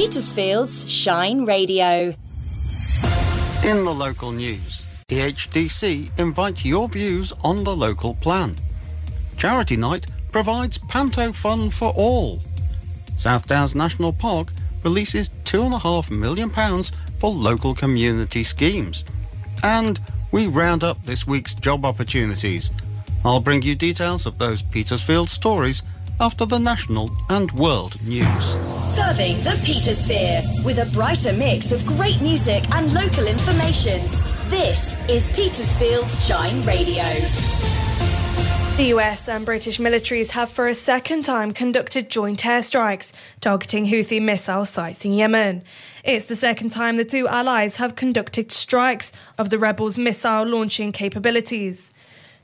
Petersfield's Shine Radio. In the local news, EHDC invite your views on the local plan. Charity Night provides Panto Fun for all. South Downs National Park releases £2.5 million for local community schemes. And we round up this week's job opportunities. I'll bring you details of those Petersfield stories after the national and world news. Serving the Petersphere with a brighter mix of great music and local information. This is Petersfield's Shine Radio. The US and British militaries have for a second time conducted joint airstrikes targeting Houthi missile sites in Yemen. It's the second time the two allies have conducted strikes of the rebels' missile launching capabilities.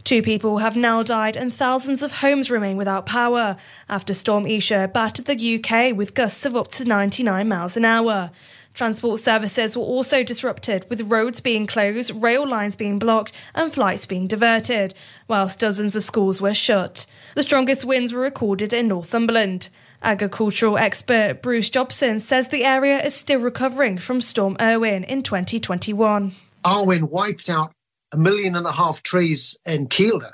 Two people have now died and thousands of homes remain without power after Storm Isha battered the UK with gusts of up to 99 miles an hour. Transport services were also disrupted, with roads being closed, rail lines being blocked, and flights being diverted, whilst dozens of schools were shut. The strongest winds were recorded in Northumberland. Agricultural expert Bruce Jobson says the area is still recovering from Storm Arwen in 2021. Arwen wiped out a million and a half trees in Kielder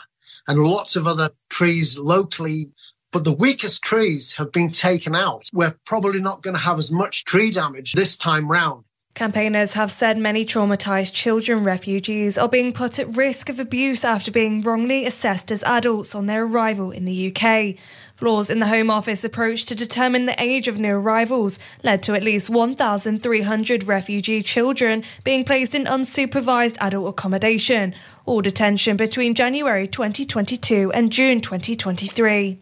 and lots of other trees locally but the weakest trees have been taken out. We're probably not going to have as much tree damage this time round. Campaigners have said many traumatised children refugees are being put at risk of abuse after being wrongly assessed as adults on their arrival in the UK. Flaws in the Home Office approach to determine the age of new arrivals led to at least 1,300 refugee children being placed in unsupervised adult accommodation or detention between January 2022 and June 2023.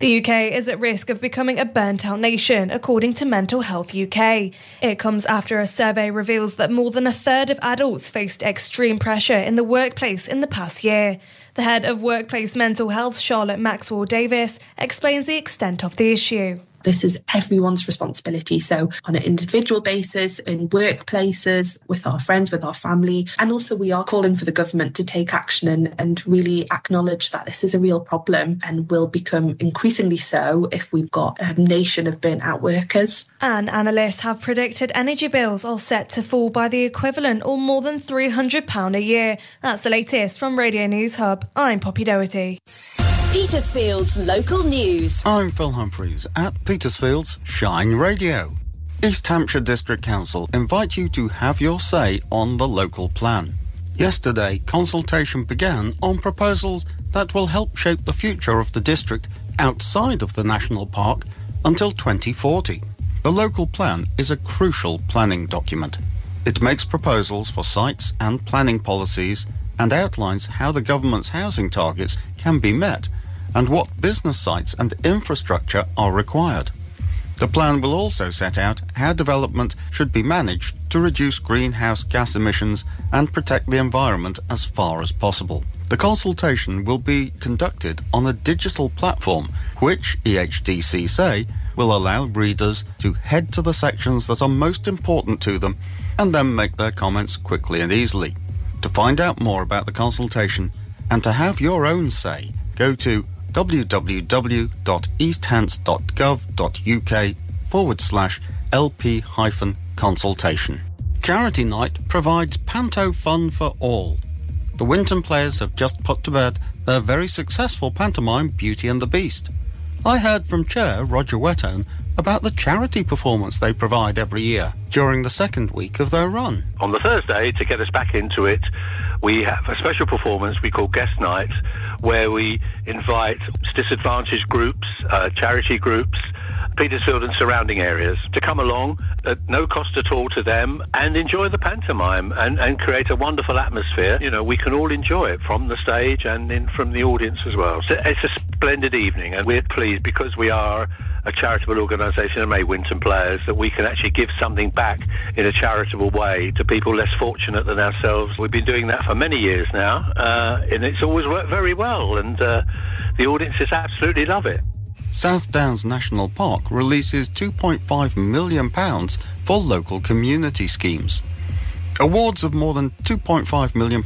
The UK is at risk of becoming a burnt out nation, according to Mental Health UK. It comes after a survey reveals that more than a third of adults faced extreme pressure in the workplace in the past year. The head of Workplace Mental Health, Charlotte Maxwell Davis, explains the extent of the issue this is everyone's responsibility. So, on an individual basis, in workplaces, with our friends, with our family. And also, we are calling for the government to take action and, and really acknowledge that this is a real problem and will become increasingly so if we've got a nation of burnt out workers. And analysts have predicted energy bills are set to fall by the equivalent or more than £300 a year. That's the latest from Radio News Hub. I'm Poppy Doherty. Petersfield's local news. I'm Phill Humphries at Petersfield's Shine Radio. East Hampshire District Council invite you to have your say on the local plan. Yesterday, consultation began on proposals that will help shape the future of the district outside of the national park until 2040. The local plan is a crucial planning document. It makes proposals for sites and planning policies and outlines how the government's housing targets can be met and what business sites and infrastructure are required. The plan will also set out how development should be managed to reduce greenhouse gas emissions and protect the environment as far as possible. The consultation will be conducted on a digital platform, which EHDC say will allow readers to head to the sections that are most important to them and then make their comments quickly and easily. To find out more about the consultation and to have your own say, go to www.easthants.gov.uk forward slash LP hyphen consultation. Charity Night provides Panto fun for all. The Winton players have just put to bed their very successful pantomime Beauty and the Beast. I heard from Chair Roger Wetton about the charity performance they provide every year during the second week of their run. On the Thursday, to get us back into it, we have a special performance we call Guest Night, where we invite disadvantaged groups, uh, charity groups, Petersfield and surrounding areas to come along at no cost at all to them and enjoy the pantomime and, and create a wonderful atmosphere. You know, we can all enjoy it from the stage and in, from the audience as well. So it's a splendid evening and we're pleased because we are a charitable organisation and May win some players that we can actually give something back in a charitable way to people less fortunate than ourselves. We've been doing that for many years now, uh, and it's always worked very well, and uh, the audiences absolutely love it. South Downs National Park releases £2.5 million for local community schemes. Awards of more than £2.5 million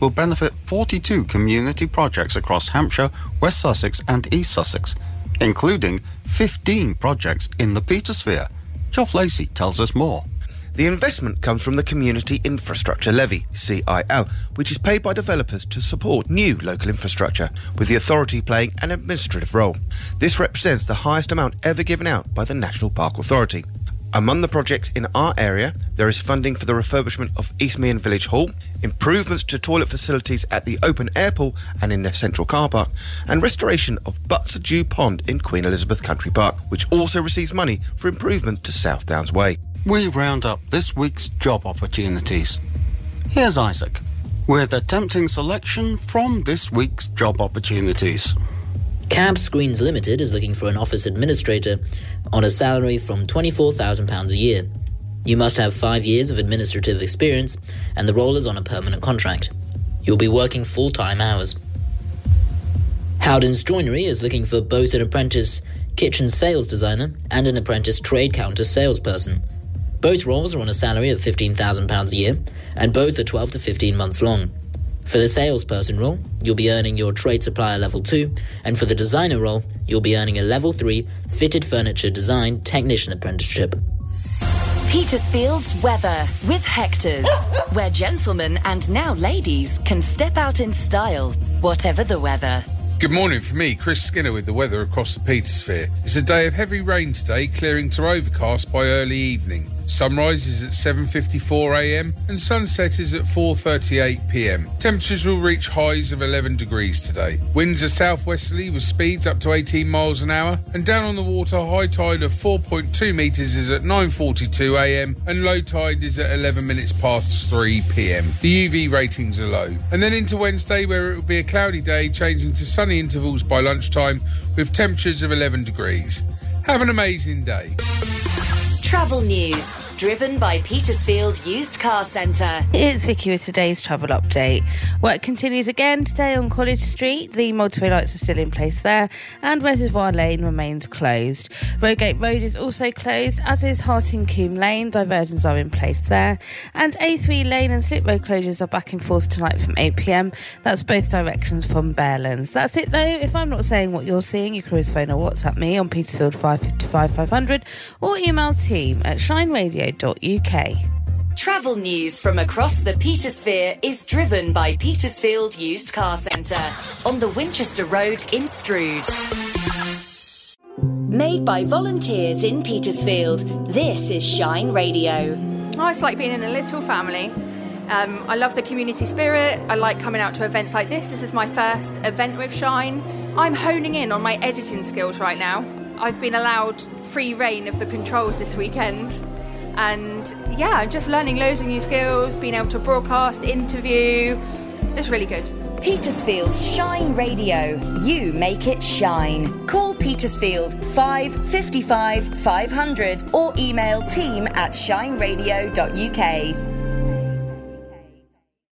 will benefit 42 community projects across Hampshire, West Sussex, and East Sussex, including 15 projects in the Petersphere. Geoff Lacey tells us more. The investment comes from the Community Infrastructure Levy, CIL, which is paid by developers to support new local infrastructure, with the authority playing an administrative role. This represents the highest amount ever given out by the National Park Authority. Among the projects in our area, there is funding for the refurbishment of East Meon Village Hall, improvements to toilet facilities at the open air pool and in the central car park, and restoration of Butser Dew Pond in Queen Elizabeth Country Park, which also receives money for improvements to South Downs Way. We round up this week's job opportunities. Here's Isaac with a tempting selection from this week's job opportunities. Cab Screens Limited is looking for an office administrator on a salary from £24,000 a year. You must have five years of administrative experience, and the role is on a permanent contract. You'll be working full time hours. Howden's Joinery is looking for both an apprentice kitchen sales designer and an apprentice trade counter salesperson. Both roles are on a salary of £15,000 a year, and both are 12 to 15 months long. For the salesperson role, you'll be earning your trade supplier level 2, and for the designer role, you'll be earning a level 3 fitted furniture design technician apprenticeship. Petersfield's weather with Hector's, where gentlemen and now ladies can step out in style, whatever the weather. Good morning for me, Chris Skinner, with the weather across the Petersphere. It's a day of heavy rain today, clearing to overcast by early evening. Sunrise is at 7.54am and sunset is at 4.38pm. Temperatures will reach highs of 11 degrees today. Winds are southwesterly with speeds up to 18 miles an hour and down on the water high tide of 4.2 metres is at 9.42am and low tide is at 11 minutes past 3pm. The UV ratings are low. And then into Wednesday where it will be a cloudy day changing to sunny intervals by lunchtime with temperatures of 11 degrees. Have an amazing day. Travel news. Driven by Petersfield Used Car Centre. It's Vicky with today's travel update. Work continues again today on College Street. The motorway lights are still in place there, and Reservoir Lane remains closed. Rogate Road is also closed, as is Harting Hartingcombe Lane. Diversions are in place there, and A3 Lane and Slip Road closures are back in force tonight from 8 pm. That's both directions from Bearlands. That's it though. If I'm not saying what you're seeing, you can always phone or WhatsApp me on Petersfield 555 500 or email team at Shine Radio Travel news from across the Petersphere is driven by Petersfield Used Car Centre on the Winchester Road in Stroud. Made by volunteers in Petersfield, this is Shine Radio. Oh, it's like being in a little family. Um, I love the community spirit. I like coming out to events like this. This is my first event with Shine. I'm honing in on my editing skills right now. I've been allowed free reign of the controls this weekend and yeah, just learning loads of new skills, being able to broadcast, interview. It's really good. Petersfield's Shine Radio. You make it shine. Call Petersfield 555 500 or email team at shineradio.uk.